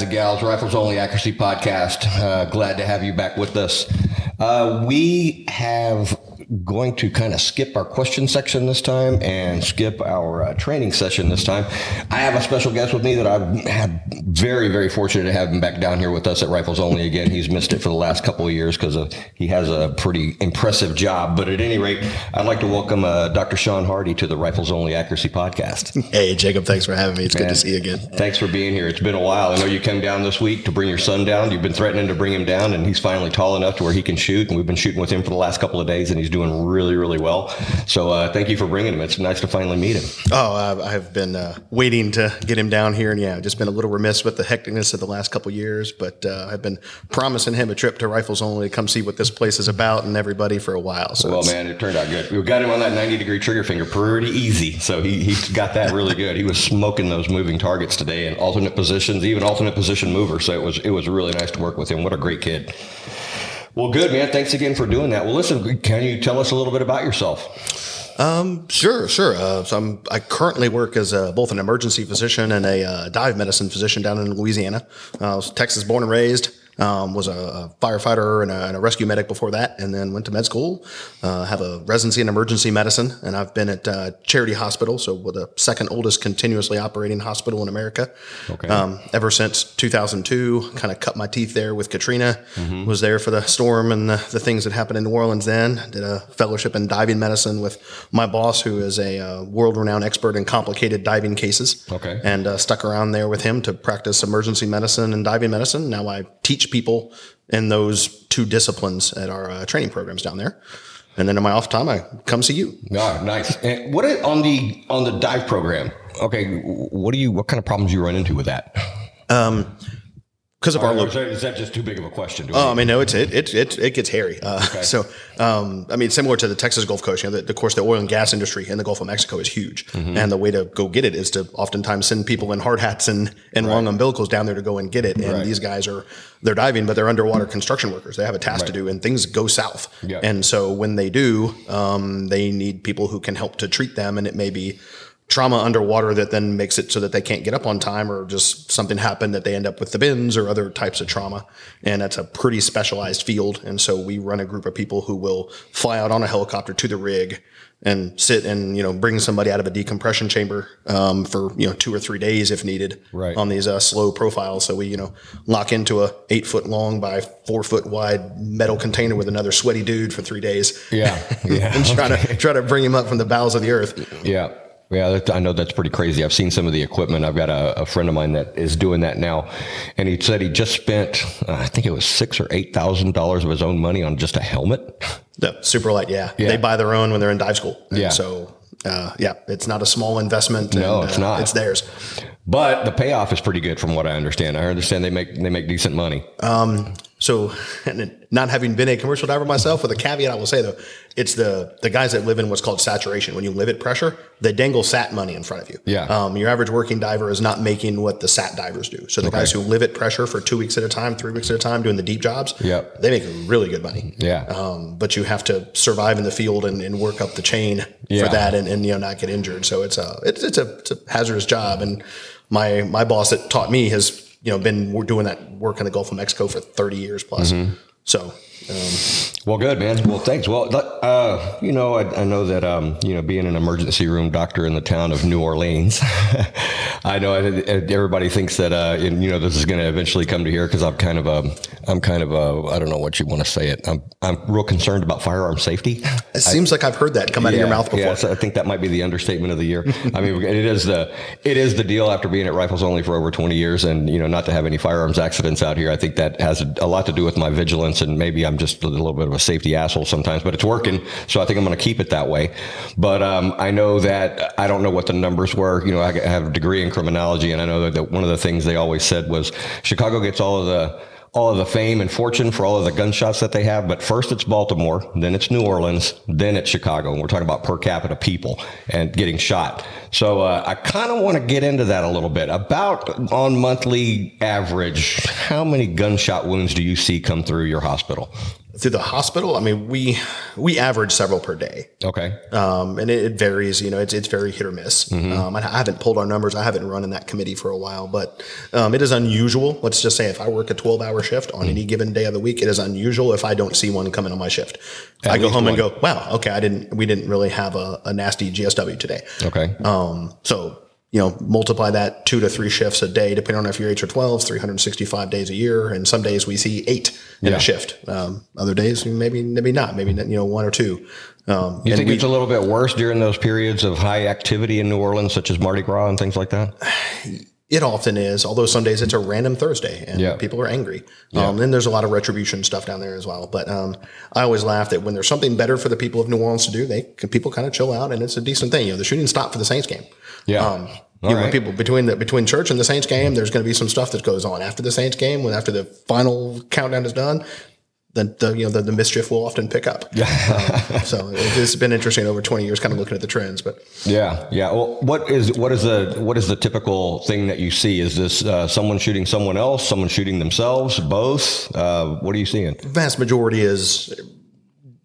guys and gals, Rifles Only Accuracy Podcast. Uh, glad to have you back with us. Uh, we have going to kind of skip our question section this time and skip our uh, training session this time. I have a special guest with me that I've had very, very fortunate to have him back down here with us at Rifles Only again. He's missed it for the last couple of years because he has a pretty impressive job. But at any rate, I'd like to welcome uh, Dr. Sean Hardy to the Rifles Only Accuracy Podcast. Hey, Jacob, thanks for having me. It's Man, good to see you again. Thanks for being here. It's been a while. I know you came down this week to bring your son down. You've been threatening to bring him down, and he's finally tall enough to where he can shoot. And we've been shooting with him for the last couple of days, and he's doing really, really well. So uh, thank you for bringing him. It's nice to finally meet him. Oh, uh, I've been uh, waiting to get him down here, and yeah, I've just been a little remiss with the hecticness of the last couple years, but uh, I've been promising him a trip to Rifles Only to come see what this place is about and everybody for a while. So well, man, it turned out good. We got him on that 90 degree trigger finger pretty easy, so he he got that really good. He was smoking those moving targets today in alternate positions, even alternate position mover. So it was it was really nice to work with him. What a great kid. Well, good, man. Thanks again for doing that. Well, listen, can you tell us a little bit about yourself? Um, sure, sure. Uh, so I'm, I currently work as a, both an emergency physician and a uh, dive medicine physician down in Louisiana. Uh, I was Texas born and raised. Um, was a, a firefighter and a, and a, rescue medic before that, and then went to med school. Uh, have a residency in emergency medicine, and I've been at uh, Charity Hospital, so we're the second oldest continuously operating hospital in America. Okay. Um, ever since 2002, kind of cut my teeth there with Katrina. Mm-hmm. Was there for the storm and the, the, things that happened in New Orleans. Then did a fellowship in diving medicine with my boss, who is a uh, world-renowned expert in complicated diving cases. Okay. And uh, stuck around there with him to practice emergency medicine and diving medicine. Now I teach people in those two disciplines at our uh, training programs down there. And then in my off time, I come see you. Ah, nice. And what on the on the dive program? Okay, what do you? What kind of problems you run into with that? Um, because of our look. Is that just too big of a question? Oh, I mean, no, it's it it it, it gets hairy. Uh, okay. So, um, I mean, similar to the Texas Gulf Coast, you know, the, of course, the oil and gas industry in the Gulf of Mexico is huge, mm-hmm. and the way to go get it is to oftentimes send people in hard hats and and right. long umbilicals down there to go and get it. And right. these guys are they're diving, but they're underwater construction workers. They have a task to do, and things go south. Yeah. And so when they do, um, they need people who can help to treat them, and it may be trauma underwater that then makes it so that they can't get up on time or just something happened that they end up with the bends or other types of trauma. And that's a pretty specialized field. And so we run a group of people who will fly out on a helicopter to the rig and sit and you know bring somebody out of a decompression chamber um, for you know two or three days if needed right. on these uh, slow profiles. So we you know lock into a eight foot long by four foot wide metal container with another sweaty dude for three days. Yeah, yeah, and try okay. to try to bring him up from the bowels of the earth. Yeah. Yeah, I know that's pretty crazy. I've seen some of the equipment. I've got a, a friend of mine that is doing that now, and he said he just spent, uh, I think it was six or eight thousand dollars of his own money on just a helmet. The super light, yeah. yeah. They buy their own when they're in dive school. And yeah. So, uh, yeah, it's not a small investment. No, it's uh, not. It's theirs. But the payoff is pretty good, from what I understand. I understand they make they make decent money. Um, so, not having been a commercial diver myself, with a caveat, I will say though, it's the the guys that live in what's called saturation. When you live at pressure, they dangle sat money in front of you. Yeah. Um, your average working diver is not making what the sat divers do. So the okay. guys who live at pressure for two weeks at a time, three weeks at a time, doing the deep jobs, yep. they make really good money. Yeah. Um, but you have to survive in the field and, and work up the chain yeah. for that, and, and you know not get injured. So it's a it's, it's a it's a hazardous job. And my my boss that taught me has you know been we're doing that work in the Gulf of Mexico for 30 years plus. Mm-hmm. So um, well, good, man. Well, thanks. Well, uh, you know, I, I know that, um, you know, being an emergency room doctor in the town of New Orleans, I know everybody thinks that, uh, you know, this is going to eventually come to here because I'm kind of a, I'm kind of a, I don't know what you want to say it. I'm, I'm real concerned about firearm safety. It seems I, like I've heard that come out yeah, of your mouth before. Yes, I think that might be the understatement of the year. I mean, it is the, it is the deal after being at Rifles Only for over 20 years and, you know, not to have any firearms accidents out here. I think that has a lot to do with my vigilance and maybe I'm just a little bit of a safety asshole sometimes, but it's working. So I think I'm going to keep it that way. But um, I know that I don't know what the numbers were. You know, I have a degree in criminology, and I know that one of the things they always said was Chicago gets all of the all of the fame and fortune for all of the gunshots that they have. But first it's Baltimore, then it's New Orleans, then it's Chicago. And we're talking about per capita people and getting shot. So uh, I kind of want to get into that a little bit. About on monthly average, how many gunshot wounds do you see come through your hospital? Through the hospital, I mean, we we average several per day, Okay. um, and it, it varies. You know, it's it's very hit or miss. Um, I haven't pulled our numbers. I haven't run in that committee for a while, but um, it is unusual. Let's just say if I work a twelve hour shift on any given day of the week, it is unusual if I don't see one coming on my shift. I go home and go, wow, okay, I didn't. We didn't really have a, a nasty GSW today. Okay. Um, so, you know, multiply that two to three shifts a day, depending on if you're eight or 12, 365 days a year. And some days we see eight in Yeah. a shift. Um, other days, maybe, maybe not, maybe, you know, one or two. Um, you think we- it's a little bit worse during those periods of high activity in New Orleans, such as Mardi Gras and things like that? it often is, although some days it's a random Thursday and Yeah. people are angry. Um, then there's a lot of retribution stuff down there as well. But, um, I always laugh that when there's something better for the people of New Orleans to do, they people kind of chill out and it's a decent thing. You know, the shooting stopped for the Saints game. Yeah. Um, you know, when people between the between church and the Saints game, there's going to be some stuff that goes on after the Saints game. When after the final countdown is done, then the you know the, the mischief will often pick up. Yeah. so it's been interesting over 20 years, kind of looking at the trends. But Yeah, yeah. Well, what is what is the what is the typical thing that you see? Is this uh, someone shooting someone else, someone shooting themselves, both? Uh, what are you seeing? vast majority is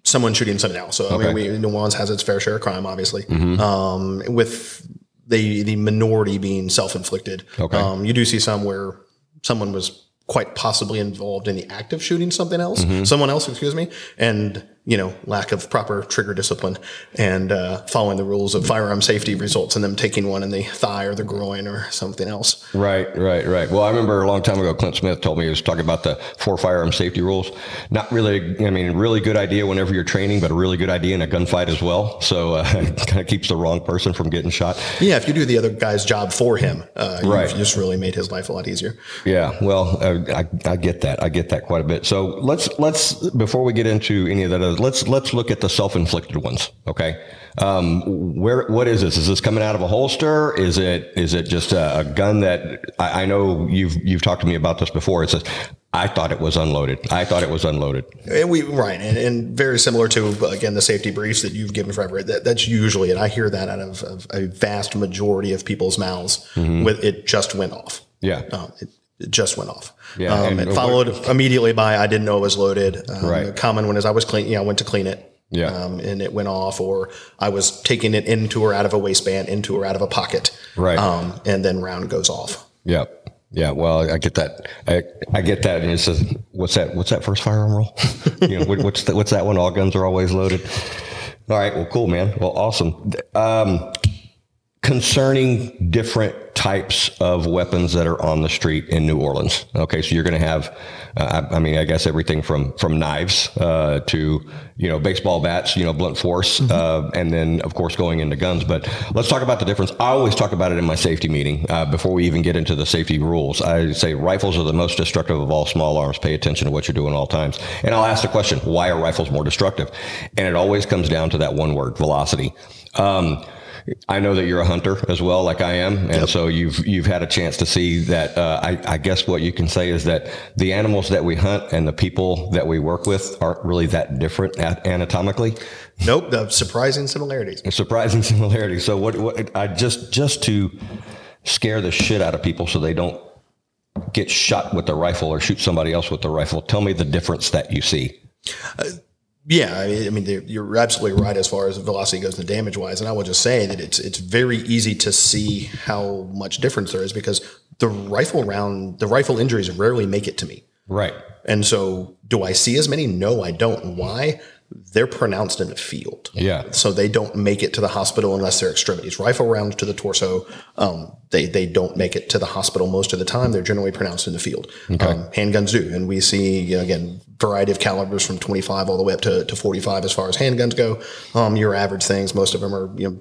someone shooting someone else. So I Okay. mean, we, New Orleans has its fair share of crime, obviously, um, with the the minority being self inflicted. Okay. Um, you do see some where someone was quite possibly involved in the act of shooting something else, someone else, excuse me, and you know lack of proper trigger discipline and uh, following the rules of firearm safety results in them taking one in the thigh or the groin or something else. Right, right, right. Well, I remember a long time ago, Clint Smith told me he was talking about the four firearm safety rules. Not really, I mean, really good idea whenever you're training, but a really good idea in a gunfight as well. So uh, it kind of keeps the wrong person from getting shot. Yeah, if you do the other guy's job for him, uh, Right. you've just really made his life a lot easier. Yeah, well, uh, I, I get that. I get that quite a bit. So let's let's before we get into any of that, other- let's let's look at the self-inflicted ones. Okay, um, where what is this? Is this coming out of a holster? Is it is it just a, a gun that I, I know you've you've talked to me about this before? It says I thought it was unloaded. I thought it was unloaded. And we right, and, and very similar to again the safety briefs that you've given forever. That, that's usually, and I hear that out of, of a vast majority of people's mouths. With it just went off. Yeah. Um, it, it just went off. Yeah, Um, and it followed immediately by I didn't know it was loaded. Um, Right. A common one is I was clean. You know, I went to clean it. Yeah. Um, and it went off, or I was taking it into or out of a waistband, into or out of a pocket. Right. Um, and then round goes off. Yeah. Yeah, well, I get that. I, I get that, and it says, "What's that? What's that first firearm rule? you know, what, what's that, what's that one? All guns are always loaded." All right, well, cool, man. Well, awesome. Um, concerning different types of weapons that are on the street in New Orleans. Okay, so you're going to have, uh, I, I mean, I guess everything from from knives uh, to you know baseball bats, you know blunt force, uh, and then of course going into guns. But let's talk about the difference. I always talk about it in my safety meeting uh, before we even get into the safety rules. I say rifles are the most destructive of all small arms. Pay attention to what you're doing at all times. And I'll ask the question, why are rifles more destructive? And it always comes down to that one word, velocity. Um, I know that you're a hunter as well, like I am, and so you've you've had a chance to see that. Uh, I, I guess what you can say is that the animals that we hunt and the people that we work with aren't really that different anatomically. Nope. The surprising similarities. Surprising similarities. So what? What? I just just to scare the shit out of people so they don't get shot with the rifle or shoot somebody else with the rifle. Tell me the difference that you see. Yeah, I mean, I mean, you're absolutely right as far as velocity goes and damage wise. And I will just say that it's it's very easy to see how much difference there is because the rifle round, the rifle injuries rarely make it to me. Right. And so, do I see as many? No, I don't. Why? They're pronounced in the field. Yeah. So they don't make it to the hospital unless they're extremities. Rifle rounds to the torso, um, they they don't make it to the hospital most of the time. They're generally pronounced in the field. Um, handguns do, and we see you know, again variety of calibers from 25 all the way up to, to 45 as far as handguns go. Um, your average things, most of them are you know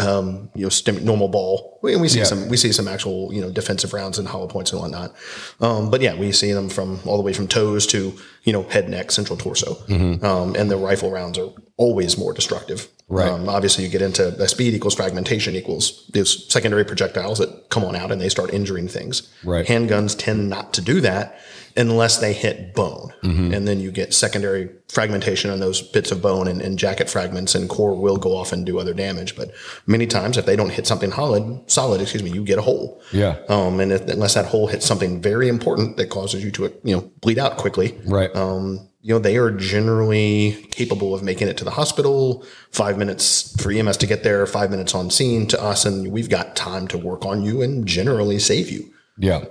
um, you know, stim- normal ball. We, we see Yeah. some, we see some actual, you know, defensive rounds and hollow points and whatnot. Um, but yeah, we see them from all the way from toes to, you know, head, neck, central torso. Um, and the rifle rounds are always more destructive. Right. Um, obviously you get into the speed equals fragmentation equals those secondary projectiles that come on out and they start injuring things. Right. Handguns tend not to do that unless they hit bone. Mm-hmm. And then you get secondary fragmentation on those bits of bone and, and jacket fragments and core will go off and do other damage. But many times if they don't hit something solid, solid, excuse me, you get a hole. Yeah. Um, and if, unless that hole hits something very important that causes you to, you know, bleed out quickly, Right. um, you know, they are generally capable of making it to the hospital, five minutes for EMS to get there, five minutes on scene to us, and we've got time to work on you and generally save you. Yeah.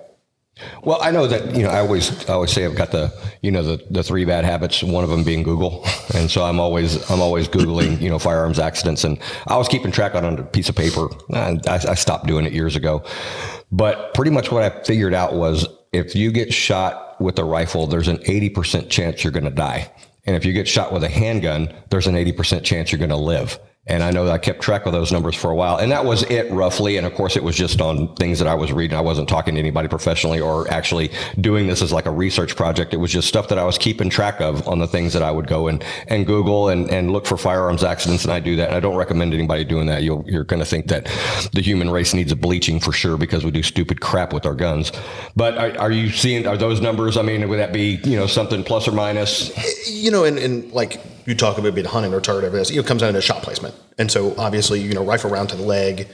Well, I know that you know. I always, I always say I've got the, you know, the the three bad habits. One of them being Google, and so I'm always, I'm always googling, you know, firearms accidents, and I was keeping track on a piece of paper. I, I stopped doing it years ago, but pretty much what I figured out was if you get shot with a rifle, there's an 80% chance you're going to die, and if you get shot with a handgun, there's an 80% chance you're going to live. And I know I kept track of those numbers for a while. And that was it roughly. And of course, it was just on things that I was reading. I wasn't talking to anybody professionally or actually doing this as like a research project. It was just stuff that I was keeping track of on the things that I would go and, and Google and, and look for firearms accidents. And I do that. And I don't recommend anybody doing that. You'll, you're going to think that the human race needs a bleaching for sure because we do stupid crap with our guns. But are, are you seeing, are those numbers? I mean, would that be, you know, something plus or minus? You know, and, and like you talk about being hunting or target, is, it comes down to shot placement. And so obviously, you know, rifle round to the leg,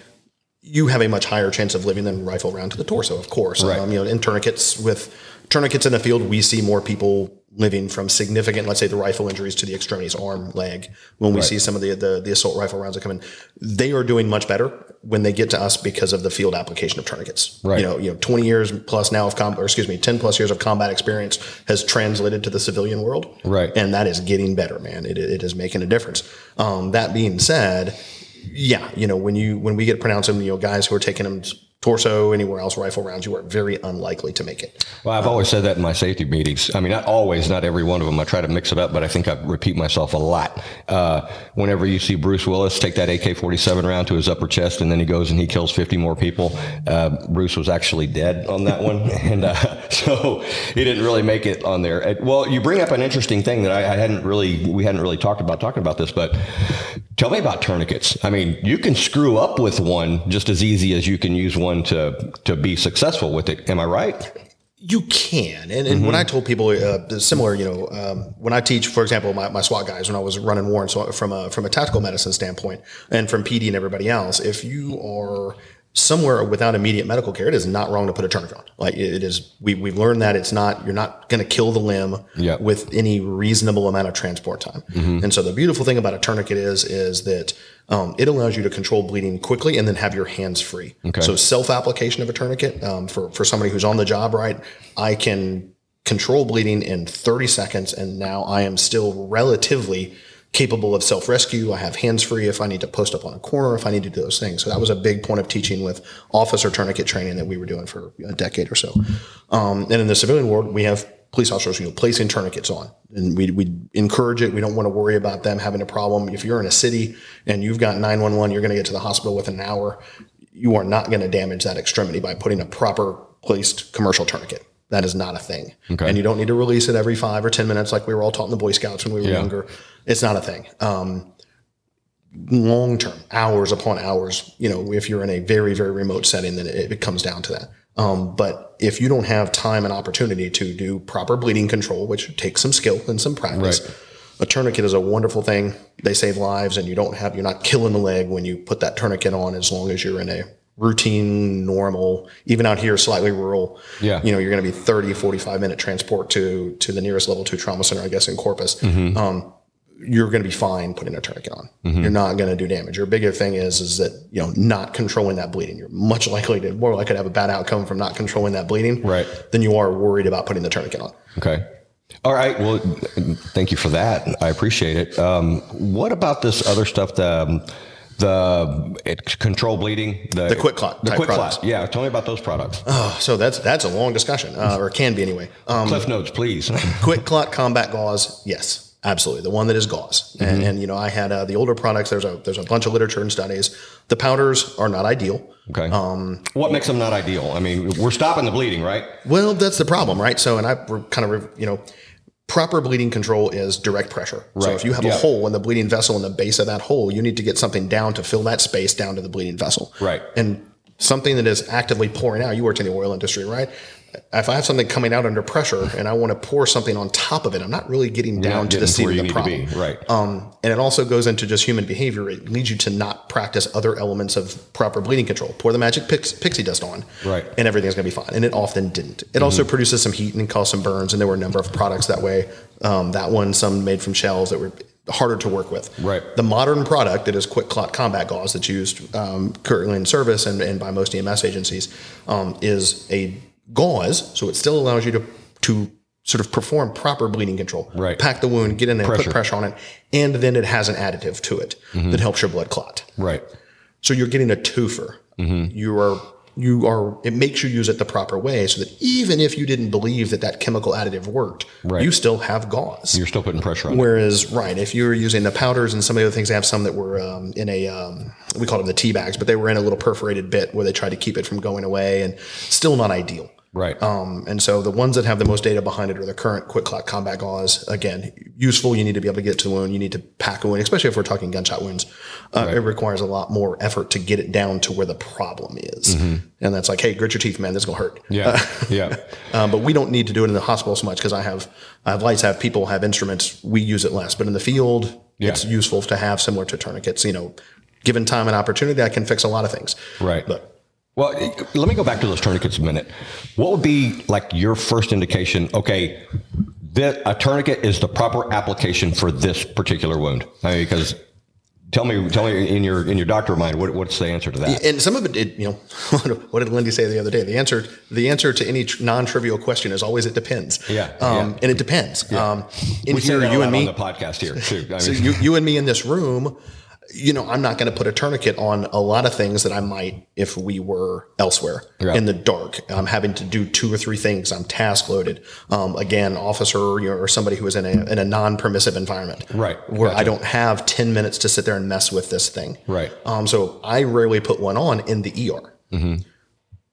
you have a much higher chance of living than rifle round to the torso, of course. Right. Um, you know, in tourniquets with tourniquets in the field, we see more people living from significant, let's say the rifle injuries to the extremities, arm, leg. When we see some of the, the, the assault rifle rounds that come in, they are doing much better when they get to us because of the field application of tourniquets. Right. You know, you know, 20 years plus now of combat, or excuse me, 10 plus years of combat experience has translated to the civilian world. Right. And that is getting better, man. It, it is making a difference. Um, that being said, yeah, you know, when you, when we get pronouncing, you know, guys who are taking them torso, anywhere else, rifle rounds, you are very unlikely to make it. Well, I've always said that in my safety meetings. I mean, not always, not every one of them. I try to mix it up, but I think I repeat myself a lot. Uh, whenever you see Bruce Willis take that AK-47 round to his upper chest, and then he goes and he kills 50 more people, uh, Bruce was actually dead on that one, and uh, so he didn't really make it on there. Well, you bring up an interesting thing that I, I hadn't really, we hadn't really talked about talking about this, but tell me about tourniquets. I mean, you can screw up with one just as easy as you can use one to to be successful with it. Am I right? You can, and, and when I told people uh, similar, you know, um, when I teach, for example, my, my SWAT guys when I was running warrants from a from a tactical medicine standpoint, and from PD and everybody else, if you are somewhere without immediate medical care, it is not wrong to put a tourniquet on. Like it is, we we've learned that it's not you're not going to kill the limb Yep. with any reasonable amount of transport time. And so the beautiful thing about a tourniquet is is that um, it allows you to control bleeding quickly and then have your hands free. So self application of a tourniquet um, for for somebody who's on the job, right? I can control bleeding in 30 seconds, and now I am still relatively capable of self rescue. I have hands free if I need to post up on a corner, if I need to do those things. So that was a big point of teaching with officer tourniquet training that we were doing for a decade or so. Um, and in the civilian world, we have police officers, you know, placing tourniquets on, and we we encourage it. We don't want to worry about them having a problem. If you're in a city and you've got 911, you're going to get to the hospital within an hour. You are not going to damage that extremity by putting a proper placed commercial tourniquet. That is not a thing. Okay. And you don't need to release it every five or 10 minutes like we were all taught in the Boy Scouts when we were Yeah. younger. It's not a thing. Um, long term, hours upon hours, you know, if you're in a very, very remote setting, then it, it comes down to that. Um, but if you don't have time and opportunity to do proper bleeding control, which takes some skill and some practice, Right. a tourniquet is a wonderful thing. They save lives and you don't have, you're not killing the leg when you put that tourniquet on as long as you're in a routine, normal, even out here, slightly rural. Yeah. You know, you're going to be 30, 45 minute transport to, to the nearest level two trauma center, I guess, in Corpus. Mm-hmm. Um, you're going to be fine putting a tourniquet on. You're not going to do damage. Your bigger thing is, is that, you know, not controlling that bleeding. You're much likely to, more likely to have a bad outcome from not controlling that bleeding Right. than you are worried about putting the tourniquet on. Okay. All right. Well, thank you for that. I appreciate it. Um, what about this other stuff? The um, the it, control bleeding, the, The QuikClot the type quick products. clot. Yeah, tell me about those products. Oh, So that's, that's a long discussion, uh, or can be anyway. Um, Cliff notes, please. QuikClot combat gauze yes absolutely the one that is gauze Mm-hmm. and, and you know i had uh, the older products there's a there's a bunch of literature and studies the powders are not ideal Okay. Um, what makes them not ideal? I mean, we're stopping the bleeding, right? well that's the problem right so and i we're kind of you know proper bleeding control is direct pressure so if you have Yeah. a hole in the bleeding vessel in the base of that hole you need to get something down to fill that space down to the bleeding vessel Right. and something that is actively pouring out you worked in the oil industry right if I have something coming out under pressure and I want to pour something on top of it, I'm not really getting down not to the getting seat of the problem. right. Um, and it also goes into just human behavior. It leads you to not practice other elements of proper bleeding control. Pour the magic pix, pixie dust on, Right. Mm-hmm. and everything's going to be fine. And it often didn't. It also produces some heat and caused some burns. And there were a number of products that way. Um, that one, some made from shells that were harder to work with. Right. The modern product that is QuikClot combat gauze that's used um, currently in service and, and by most EMS agencies um, is a gauze, so it still allows you to to sort of perform proper bleeding control. Right. Pack the wound, get in there, Pressure. put pressure on it, and then it has an additive to it that helps your blood clot. Right. So you're getting a twofer. Mm-hmm. You are you are it makes you use it the proper way so that even if you didn't believe that that chemical additive worked, Right. you still have gauze. You're still putting pressure on. it. Whereas, right, if you were using the powders and some of the other things, they have some that were um, in a, um, we call them the tea bags, but they were in a little perforated bit where they tried to keep it from going away and still not ideal. Right. Um, and so the ones that have the most data behind it are the current QuikClot combat gauze. Again, useful. You need to be able to get to the wound. You need to pack a wound, especially if we're talking gunshot wounds. Uh, It requires a lot more effort to get it down to where the problem is. And that's like, hey, grit your teeth, man. This is gonna hurt. yeah. yeah. Um, but we don't need to do it in the hospital so much because I have I have lights, I have people, have instruments. We use it less, but in the field, Yeah. it's useful to have similar to tourniquets. You know, given time and opportunity, I can fix a lot of things. Right. But Well, let me go back to those tourniquets a minute. What would be like your first indication? Okay, that a tourniquet is the proper application for this particular wound. I mean, because tell me, tell me in your in your doctor mind, what, what's the answer to that? and some of it, it, you know, what did Lindy say the other day? The answer, the answer to any tr- non-trivial question is always it depends. Yeah, Um, yeah. and it depends. Um, in We here, you and me, on the podcast here too. I mean, So you, you and me in this room, you know, I'm not going to put a tourniquet on a lot of things that I might if we were elsewhere Yeah. in the dark. I'm having to do two or three things. I'm task loaded. Um, again, officer you know, or somebody who is in a, in a non-permissive environment, Right. Where I don't have 10 minutes to sit there and mess with this thing. Right. Um, so I rarely put one on in the ER. Mm-hmm.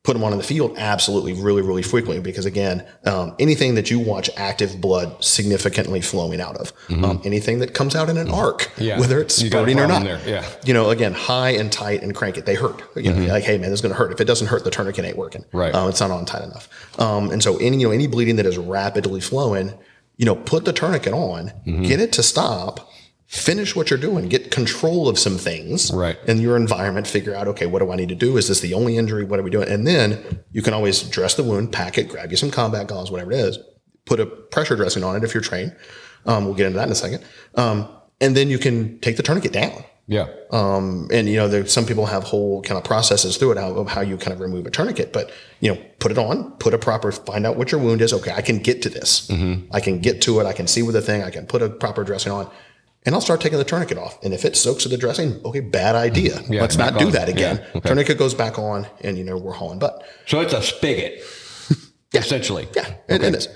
Put them on in the field, absolutely, really, really frequently, because again, um, anything that you watch active blood significantly flowing out of, um, anything that comes out in an arc, Mm-hmm. Yeah. whether it's spurting or not, yeah. you know, again, high and tight and crank it, they hurt. You know, like, hey man, this is going to hurt. If it doesn't hurt, the tourniquet ain't working. Mm-hmm. Right. Um, it's not on tight enough. Um, and so any you know any bleeding that is rapidly flowing, you know, put the tourniquet on, Mm-hmm. get it to stop. Finish what you're doing. Get control of some things Right. in your environment. Figure out, okay, what do I need to do? Is this the only injury? What are we doing? And then you can always dress the wound, pack it, grab you some combat gauze, whatever it is. Put a pressure dressing on it if you're trained. Um, we'll get into that in a second. Um, and then you can take the tourniquet down. yeah. Um, and you know, there, some people have whole kind of processes through it how, of how you kind of remove a tourniquet. But you know, put it on, put a proper, find out what your wound is. Okay, I can get to this. I can get to it. I can see with the thing. I can put a proper dressing on, and I'll start taking the tourniquet off. And if it soaks to the dressing, okay, bad idea. Yeah, Let's not do that again. Yeah, okay. Tourniquet goes back on, and you know we're hauling butt. So it's a spigot, essentially. Yeah, it, it is.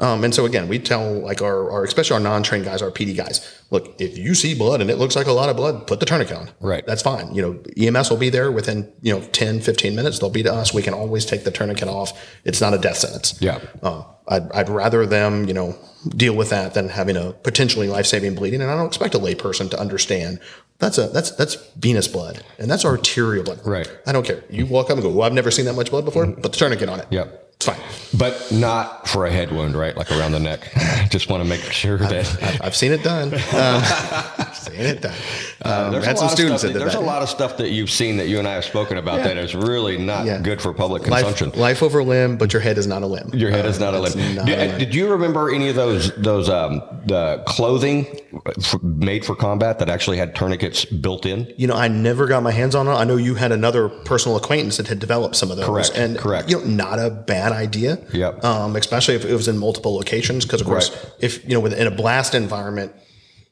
Um, and so again, we tell like our, our especially our non-trained guys, our PD guys, look, if you see blood and it looks like a lot of blood, put the tourniquet on. Right. That's fine. You know, EMS will be there within, you know, 10, 15 minutes. They'll be to us. We can always take the tourniquet off. It's not a death sentence. Yeah. Um, I'd, I'd rather them, you know, deal with that than having a potentially life-saving bleeding. And I don't expect a layperson to understand that's a that's that's venous blood and that's arterial blood. Right. I don't care. You walk up and go, well, I've never seen that much blood before. Put the tourniquet on it. Yep. It's fine. But not for a head wound, right? Like around the neck. Just want to make sure that. I've, I've seen it done. Um, seen it done. Um, There's, had a some lot, of students stuff that that, there's that. a lot of stuff that you've seen that you and I have spoken about that is really not Yeah. good for public consumption. life over limb, but your head is not a limb. Your head Uh, is not a limb. not Did, a limb. did you remember any of those those um, the clothing f- made for combat that actually had tourniquets built in? you know, I never got my hands on it. I know you had another personal acquaintance that had developed some of those. Correct, And correct. You know, not a bad idea. Yep. Um, especially if it was in multiple locations, because of course, Right. if you know, within a blast environment,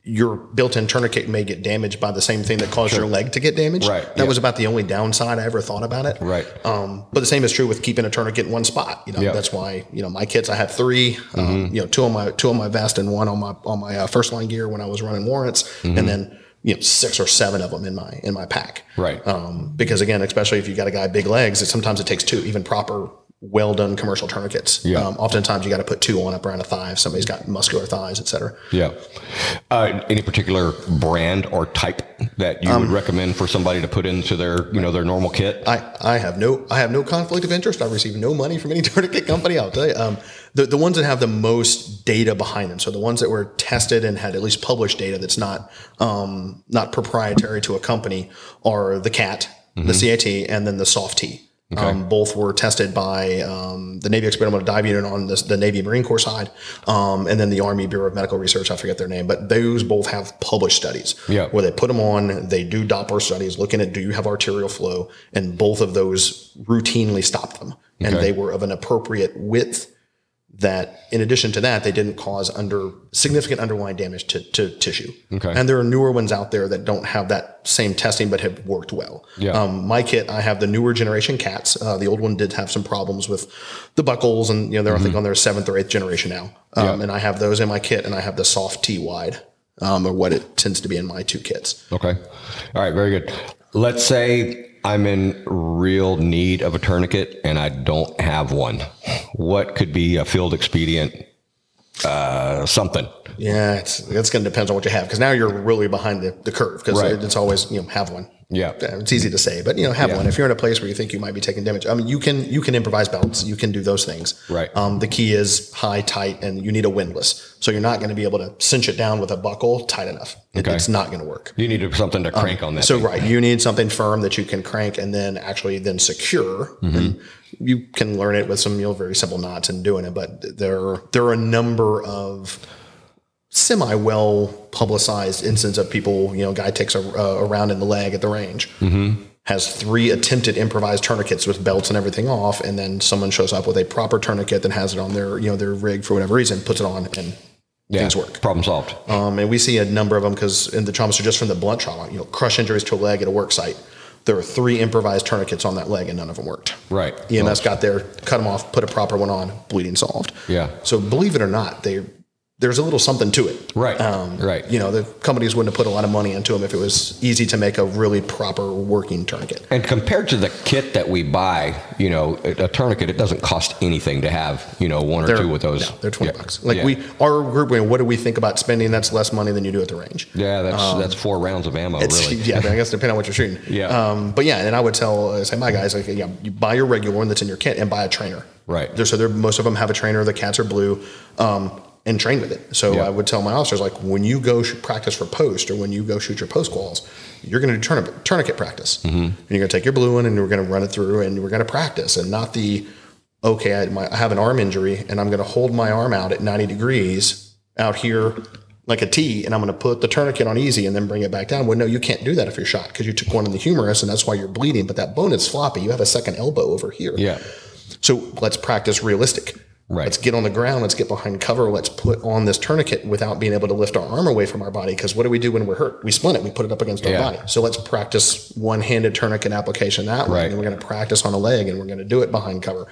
your built-in tourniquet may get damaged by the same thing that caused your leg to get damaged. Right, That was about the only downside I ever thought about it. Right. Um, but the same is true with keeping a tourniquet in one spot. You know. Mm-hmm. that's why you know my kits. I had 3 um, you know, two on my two on my vest and one on my on my uh, first line gear when I was running warrants, Mm-hmm. and then you know six or seven of them in my in my pack. Right. Um, because again, especially if you got a guy big legs, it, sometimes it takes two. Even proper well done commercial tourniquets. Yeah. Um, oftentimes you got to put two on up around a thigh if somebody's got muscular thighs, et cetera. Yeah. Uh, any particular brand or type that you Um, would recommend for somebody to put into their, you know, their normal kit? I, I have no I have no conflict of interest. I receive no money from any tourniquet company. I'll tell you. Um, the the ones that have the most data behind them, so the ones that were tested and had at least published data that's not um, not proprietary to a company, are the CAT, the CAT, and then the Soft T. Um, both were tested by um, the Navy Experimental Dive Unit on this, the Navy Marine Corps side, um, and then the Army Bureau of Medical Research. I forget their name, but those both have published studies Yeah. where they put them on. They do Doppler studies looking at do you have arterial flow, and both of those routinely stopped them, and Okay. they were of an appropriate width. That, in addition to that, they didn't cause under significant underlying damage to, to tissue. Okay. And there are newer ones out there that don't have that same testing, but have worked well. Yeah. Um, my kit, I have the newer generation cats. Uh, the old one did have some problems with the buckles, and you know they're I think on their seventh or eighth generation now. Um, Mm-hmm. Yeah. And I have those in my kit, and I have the soft T wide, um, or what it tends to be in my two kits. Okay. All right. Very good. Let's say I'm in real need of a tourniquet and I don't have one. What could be a field expedient? Uh, something. Yeah, it's it's going to depend on what you have because now you're really behind the, the curve because Right. it's always you know have one. Yeah. it's easy to say, but you know have Yeah. one. If you're in a place where you think you might be taking damage, I mean you can you can improvise belts, you can do those things. Right. Um, the key is high, tight, and you need a windlass. So you're not going to be able to cinch it down with a buckle tight enough. It- Okay. It's not going to work. You need something to crank on that. So thing. right, you need something firm that you can crank and then actually then secure. Mm-hmm. And you can learn it with some you know very simple knots and doing it, but there there are a number of semi well publicized instances of people. You know, guy takes a, a round in the leg at the range. Mm-hmm. Has three attempted improvised tourniquets with belts and everything off, and then someone shows up with a proper tourniquet that has it on their, you know, their rig for whatever reason, puts it on, and yeah. things work. Problem solved. Um, and we see a number of them because in the traumas are just from the blunt trauma, you know, crush injuries to a leg at a work site. There were three improvised tourniquets on that leg and none of them worked. Right. EMS got there, cut them off, put a proper one on, bleeding solved. Yeah. So believe it or not, they there's a little something to it. Right. Um, right. You know, the companies wouldn't have put a lot of money into them if it was easy to make a really proper working tourniquet. And compared to the kit that we buy, you know, a tourniquet, it doesn't cost anything to have, you know, one or two with those. No, they're 20 Yeah. bucks. Like Yeah. we, our group, what do we think about spending? That's less money than you do at the range. Yeah, that's that's four rounds of ammo, really. Yeah, I guess depending on what you're shooting. Yeah. Um, but yeah, and I would tell uh, say my guys like yeah, you buy your regular one that's in your kit and buy a trainer. Right. There, so they're, most of them have a trainer. The cats are blue, um, and train with it. So Yeah. I would tell my officers like when you go practice for post or when you go shoot your post quals, you're going to do tourniquet, tourniquet practice. Mm-hmm. And you're going to take your blue one and we're going to run it through and we're going to practice and not the okay I, my, I have an arm injury and I'm going to hold my arm out at 90 degrees out here like a T, and I'm going to put the tourniquet on easy and then bring it back down. Well, no, you can't do that if you're shot because you took one in the humerus, and that's why you're bleeding. But that bone is floppy. You have a second elbow over here. Yeah. So let's practice realistic. Right. Let's get on the ground. Let's get behind cover. Let's put on this tourniquet without being able to lift our arm away from our body. Because what do we do when we're hurt? We splint it. We put it up against our body. So let's practice one-handed tourniquet application that way. Right. And we're going to practice on a leg, and we're going to do it behind cover.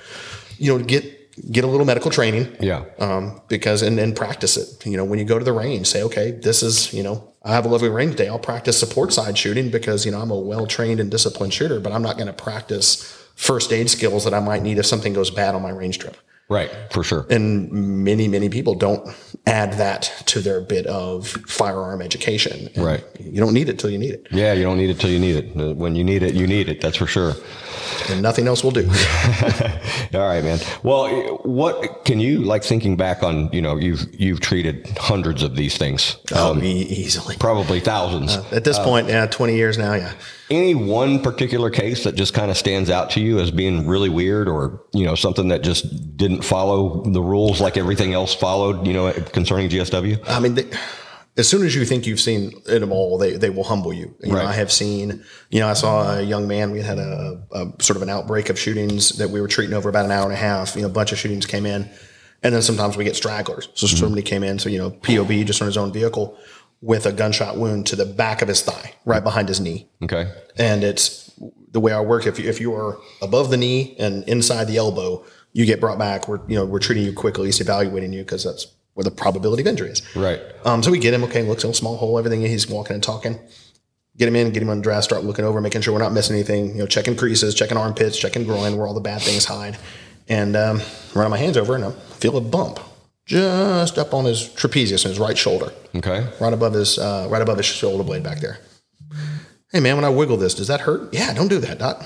You know, get get a little medical training Yeah. um, because and, and practice it. You know, when you go to the range, say, okay, this is you know, I have a lovely range day. I'll practice support side shooting because you know I'm a well trained and disciplined shooter, but I'm not going to practice first aid skills that I might need if something goes bad on my range trip. Right. For sure. And many many people don't add that to their bit of firearm education. And Right. You don't need it till you need it, Yeah, you don't need it till you need it. When you need it, you need it. That's for sure. And nothing else will do. All right, man. Well, what can you like thinking back on? You know, you've you've treated hundreds of these things, Oh, um, e- easily. probably thousands. Uh, at this uh, point, yeah, 20 years now, yeah. Any one particular case that just kind of stands out to you as being really weird, or you know, something that just didn't follow the rules like everything else followed? You know, concerning GSW. I mean, they, as soon as you think you've seen it all, they, they will humble you. You Right. know, I have seen, you know, I saw a young man, we had a, a sort of an outbreak of shootings that we were treating over about an hour and a half. You know, a bunch of shootings came in. And then sometimes we get stragglers. So mm-hmm. somebody came in, so, you know, POV just on his own vehicle with a gunshot wound to the back of his thigh, right mm-hmm. behind his knee. Okay. And it's the way I work. If you, if you are above the knee and inside the elbow, you get brought back. We're, you know, we're treating you quickly, at least evaluating you because that's where the probability of injury is. Right. Um, so we get him. Okay, looks in a small hole. Everything. He's walking and talking. Get him in. Get him undressed. Start looking over, making sure we're not missing anything. You know, checking creases, checking armpits, checking groin, where all the bad things hide. and um, running my hands over, and I feel a bump just up on his trapezius and his right shoulder, Okay. right above his uh, right above his shoulder blade back there. Hey man, when I wiggle this, does that hurt? Yeah, don't do that, Doc.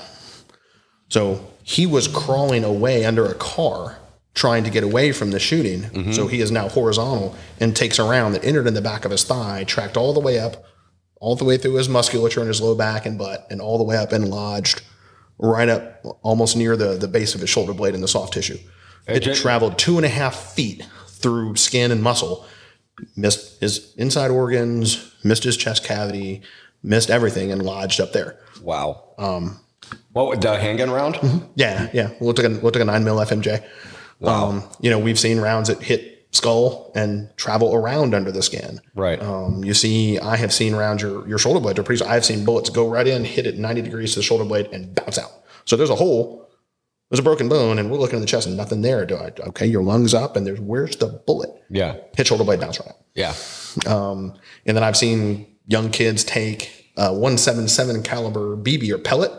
So he was crawling away under a car, trying to get away from the shooting. So he is now horizontal and takes a round that entered in the back of his thigh, tracked all the way up, all the way through his musculature in his low back and butt, and all the way up and lodged right up almost near the, the base of his shoulder blade in the soft tissue. It Jay- traveled two and a half feet through skin and muscle, missed his inside organs, missed his chest cavity, missed everything, and lodged up there. Wow. Um, what the handgun round? Yeah, yeah. We'll take a we'll take a nine mil FMJ. Um, you know, we've seen rounds that hit skull and travel around under the skin. Right. Um, you see, I have seen rounds your your shoulder blade pretty. I have seen bullets go right in, hit it ninety degrees to the shoulder blade, and bounce out. So there's a hole, there's a broken bone, and we're looking in the chest and nothing there. Do I, okay, your lungs up, and there's where's the bullet? Yeah. Hit shoulder blade, bounce right out. Yeah. Um, and then I've seen young kids take a 177 caliber BB or pellet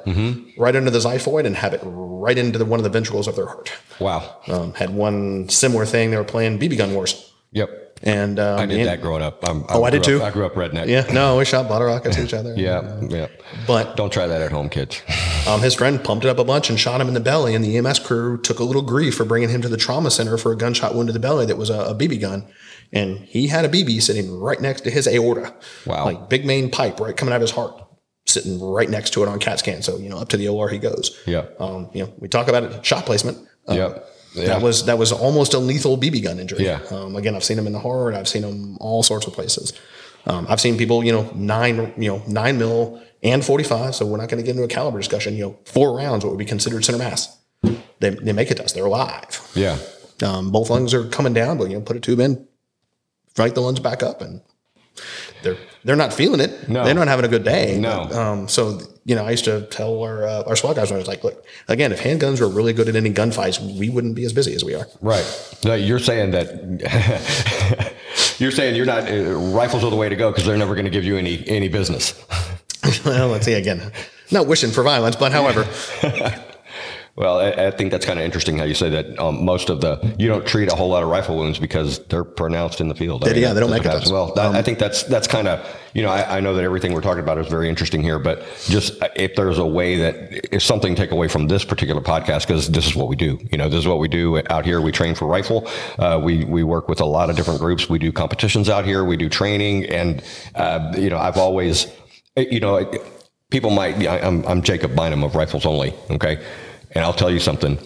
right under the xiphoid and have it right into the, one of the ventricles of their heart. Wow. Um, had one similar thing. They were playing BB gun wars, Yep. and um, I did and- that growing up. I'm, Oh, I did grew too? Up, I grew up redneck. Yeah, no, we shot bottle rockets at each other. Yeah. Yeah. But Don't try that at home, kids. um, his friend pumped it up a bunch and shot him in the belly, and the EMS crew took a little grief for bringing him to the trauma center for a gunshot wound to the belly that was a, a BB gun, and he had a BB sitting right next to his aorta. Wow. Like big main pipe right coming out of his heart, sitting right next to it on CAT scan. So you know, up to the OR he goes. Yeah. Um, you know, we talk about it shot placement. Uh, Yep. Yeah. That was that was almost a lethal BB gun injury. Yeah. Um, again, I've seen them in the heart. I've seen them all sorts of places. Um, I've seen people, you know, nine, you know, nine mil and forty five. So we're not going to get into a caliber discussion. You know, four rounds, what would be considered center mass. They, they make it to us. They're alive. Yeah. Um, both lungs are coming down, but you know, put a tube in, right the lungs back up, and they're they're not feeling it. No. They're not having a good day. No. But, um, so you know, I used to tell our uh, our SWAT guys when I was like, look, again, if handguns were really good at any gunfights, we wouldn't be as busy as we are. Right. No, you're saying that you're saying you're not uh, rifles are the way to go because they're never going to give you any any business. well, let's see again. Not wishing for violence, but however, Well, I, I think that's kind of interesting how you say that. Um, most of the you don't treat a whole lot of rifle wounds because they're pronounced in the field. I yeah, they don't make it us. Well, that, I think that's that's kind of you know I, I know that everything we're talking about is very interesting here, but just uh, if there's a way that if something take away from this particular podcast because this is what we do. You know, this is what we do out here. We train for rifle. Uh, we we work with a lot of different groups. We do competitions out here. We do training, and uh, you know I've always you know people might I'm I'm Jacob Bynum of Rifles Only. Okay. And I'll tell you something.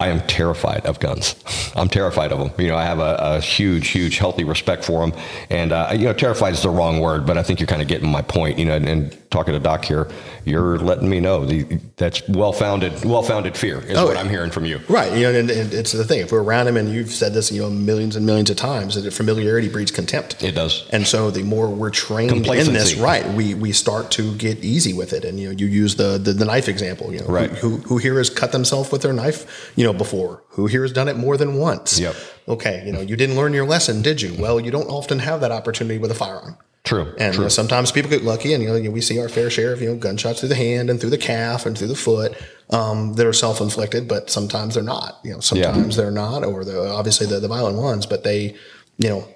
I am terrified of guns. I'm terrified of them. You know, I have a, a huge, huge, healthy respect for them. And, uh, you know, terrified is the wrong word, but I think you're kind of getting my point. You know, and, and talking to Doc here, you're letting me know the, that's well-founded, well-founded fear is oh, what. I'm hearing from you. right? You know, and, and it's the thing. If we're around him, and you've said this, you know, millions and millions of times, that familiarity breeds contempt. It does. And so the more we're trained in this, right, we we start to get easy with it. And you know, you use the the, the knife example. You know, Right. Who, who here has cut themselves with their knife? You know, before who here has done it more than once? Yep. Okay, you know, you didn't learn your lesson, did you? Well, you don't often have that opportunity with a firearm. True. And true. uh, sometimes people get lucky, and you know, we see our fair share of you know gunshots through the hand and through the calf and through the foot um, that are self inflicted. But sometimes they're not. You know, sometimes they're not, or the obviously the, the violent ones. But they, you know,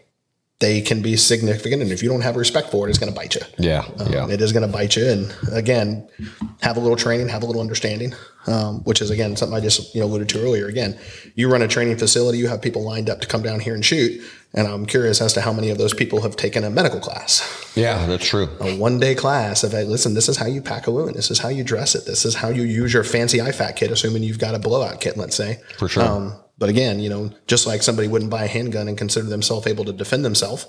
they can be significant, and if you don't have respect for it, it's going to bite you. yeah. Um, yeah. It is going to bite you. And again, have a little training, have a little understanding, um, which is again something I just you know alluded to earlier. Again, you run a training facility, you have people lined up to come down here and shoot, and I'm curious as to how many of those people have taken a medical class yeah, that's true. a one day class of hey, listen, this is how you pack a wound, this is how you dress it, this is how you use your fancy IFAK kit, assuming you've got a blowout kit, let's say. For sure. Um, but again, you know, just like somebody wouldn't buy a handgun and consider themselves able to defend themselves,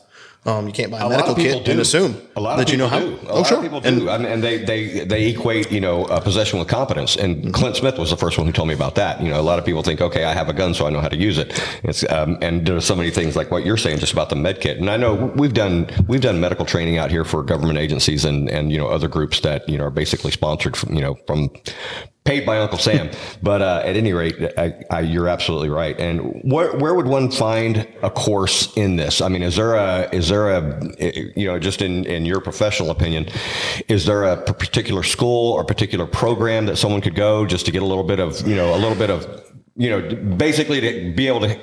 um, you can't buy a, A medical kit do. and assume a lot that you know how. do. A oh, lot sure. of people And do, and, and they they they equate you know uh, possession with competence. And Clint Smith was the first one who told me about that. You know, a lot of people think, okay, I have a gun, so I know how to use it. It's um, and there's so many things like what you're saying, just about the med kit. And I know we've done we've done medical training out here for government agencies and and you know other groups that you know are basically sponsored from you know from paid by Uncle Sam. but uh, at any rate, I, I, you're absolutely right. And where where would one find a course in this? I mean, is there a is there a you know just in in your professional opinion, is there a particular school or particular program that someone could go just to get a little bit of you know a little bit of you know, basically to be able to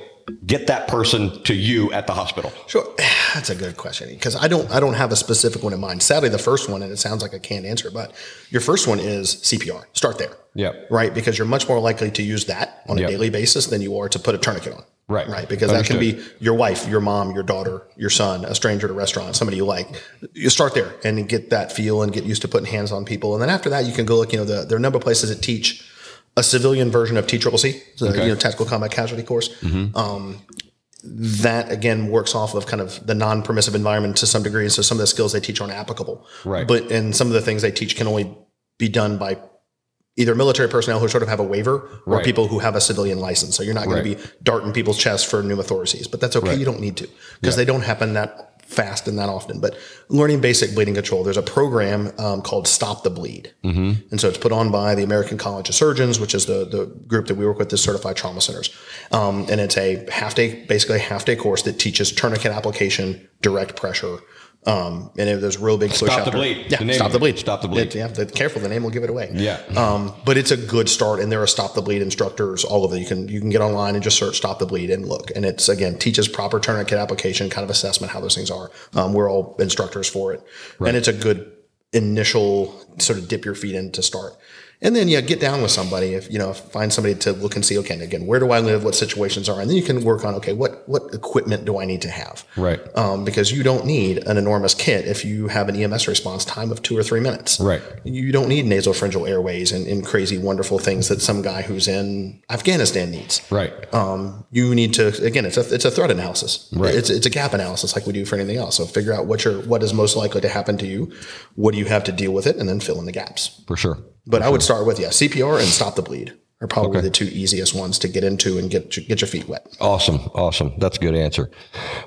get that person to you at the hospital? Sure, that's a good question because I don't I don't have a specific one in mind. Sadly, the first one, and it sounds like I can't answer, but your first one is CPR. Start there. Yep. Right, because you're much more likely to use that on a Yep. daily basis than you are to put a tourniquet on. Right. Right. Because that can be your wife, your mom, your daughter, your son, a stranger at a restaurant, somebody you like. You start there and get that feel and get used to putting hands on people. And then after that, you can go look. You know, the, there are a number of places that teach a civilian version of TCCC, so you know, tactical combat casualty course mm-hmm. um, that again works off of kind of the non-permissive environment to some degree. And So some of the skills they teach aren't applicable. Right. But and some of the things they teach can only be done by either military personnel who sort of have a waiver or Right. people who have a civilian license. So you're not going Right. to be darting people's chests for pneumothoraces, but that's okay. You don't need to because they don't happen that fast and that often. But learning basic bleeding control, there's a program um, called Stop the Bleed. Mm-hmm. And so it's put on by the American College of Surgeons, which is the, the group that we work with, the certified trauma centers. Um, and it's a half day, basically a half day course that teaches tourniquet application, direct pressure. Um, and it, there's a real big push Stop out the there. bleed. Yeah, stop the bleed. Stop the bleed. It- yeah, the, careful, the name will give it away. Yeah. Um, but it's a good start, and there are stop the bleed instructors all over. You can you can get online and just search stop the bleed and look. And it's again teaches proper tourniquet application, kind of assessment how those things are. Um, we're all instructors for it, and it's a good initial sort of dip your feet in to start. And then yeah, get down with somebody. If you know, find somebody to look and see. Okay, and again, where do I live? What situations are? And then you can work on okay, what what equipment do I need to have? Right. Um, because you don't need an enormous kit if you have an EMS response time of two or three minutes. Right. You don't need nasopharyngeal airways and, and crazy, wonderful things that some guy who's in Afghanistan needs. Right. Um, you need to again, it's a it's a threat analysis. Right. It's it's a gap analysis like we do for anything else. So figure out what your what is most likely to happen to you, what do you have to deal with it, and then fill in the gaps. For sure. But I would start with yeah, CPR and stop the bleed are probably the two easiest ones to get into and get your- get your feet wet. Awesome, awesome. That's a good answer.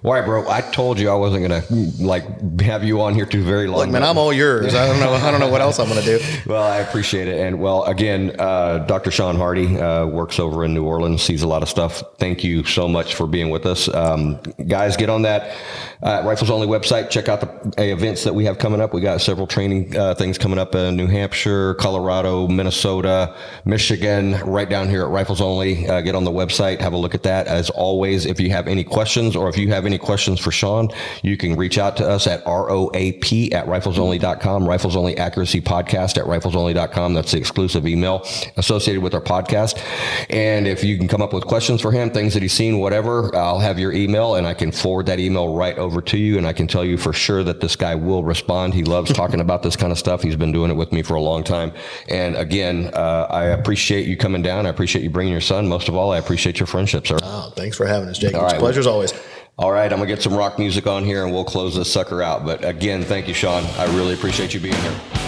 All right, bro. I told you I wasn't gonna like have you on here too very long. Look, man, I'm all yours. I don't know. I don't know what else I'm going to do. well, I appreciate it. And well, again, uh, Dr. Sean Hardy uh, works over in New Orleans, sees a lot of stuff. Thank you so much for being with us. Um, guys, get on that uh, Rifles Only website. Check out the uh, events that we have coming up. We got several training uh, things coming up in New Hampshire, Colorado, Minnesota, Michigan, right down here at Rifles Only. Uh, get on the website, have a look at that. As always, if you have any questions or if you have any questions for Sean, you can reach out to us at ROAP at riflesonly.com, Rifles Only Accuracy Podcast at riflesonly.com. That's the exclusive email associated with our podcast. And if you can come up with questions for him, things that he's seen, whatever, I'll have your email and I can forward that email right over to you. And I can tell you for sure that this guy will respond. He loves talking about this kind of stuff. He's been doing it with me for a long time. And again, uh, I appreciate you coming down. I appreciate you bringing your son. Most of all, I appreciate your friendship, sir. Oh, thanks for having us, Jake. it's right. a pleasure as always. All right, I'm gonna get some rock music on here and we'll close this sucker out. But again, thank you, Sean. I really appreciate you being here.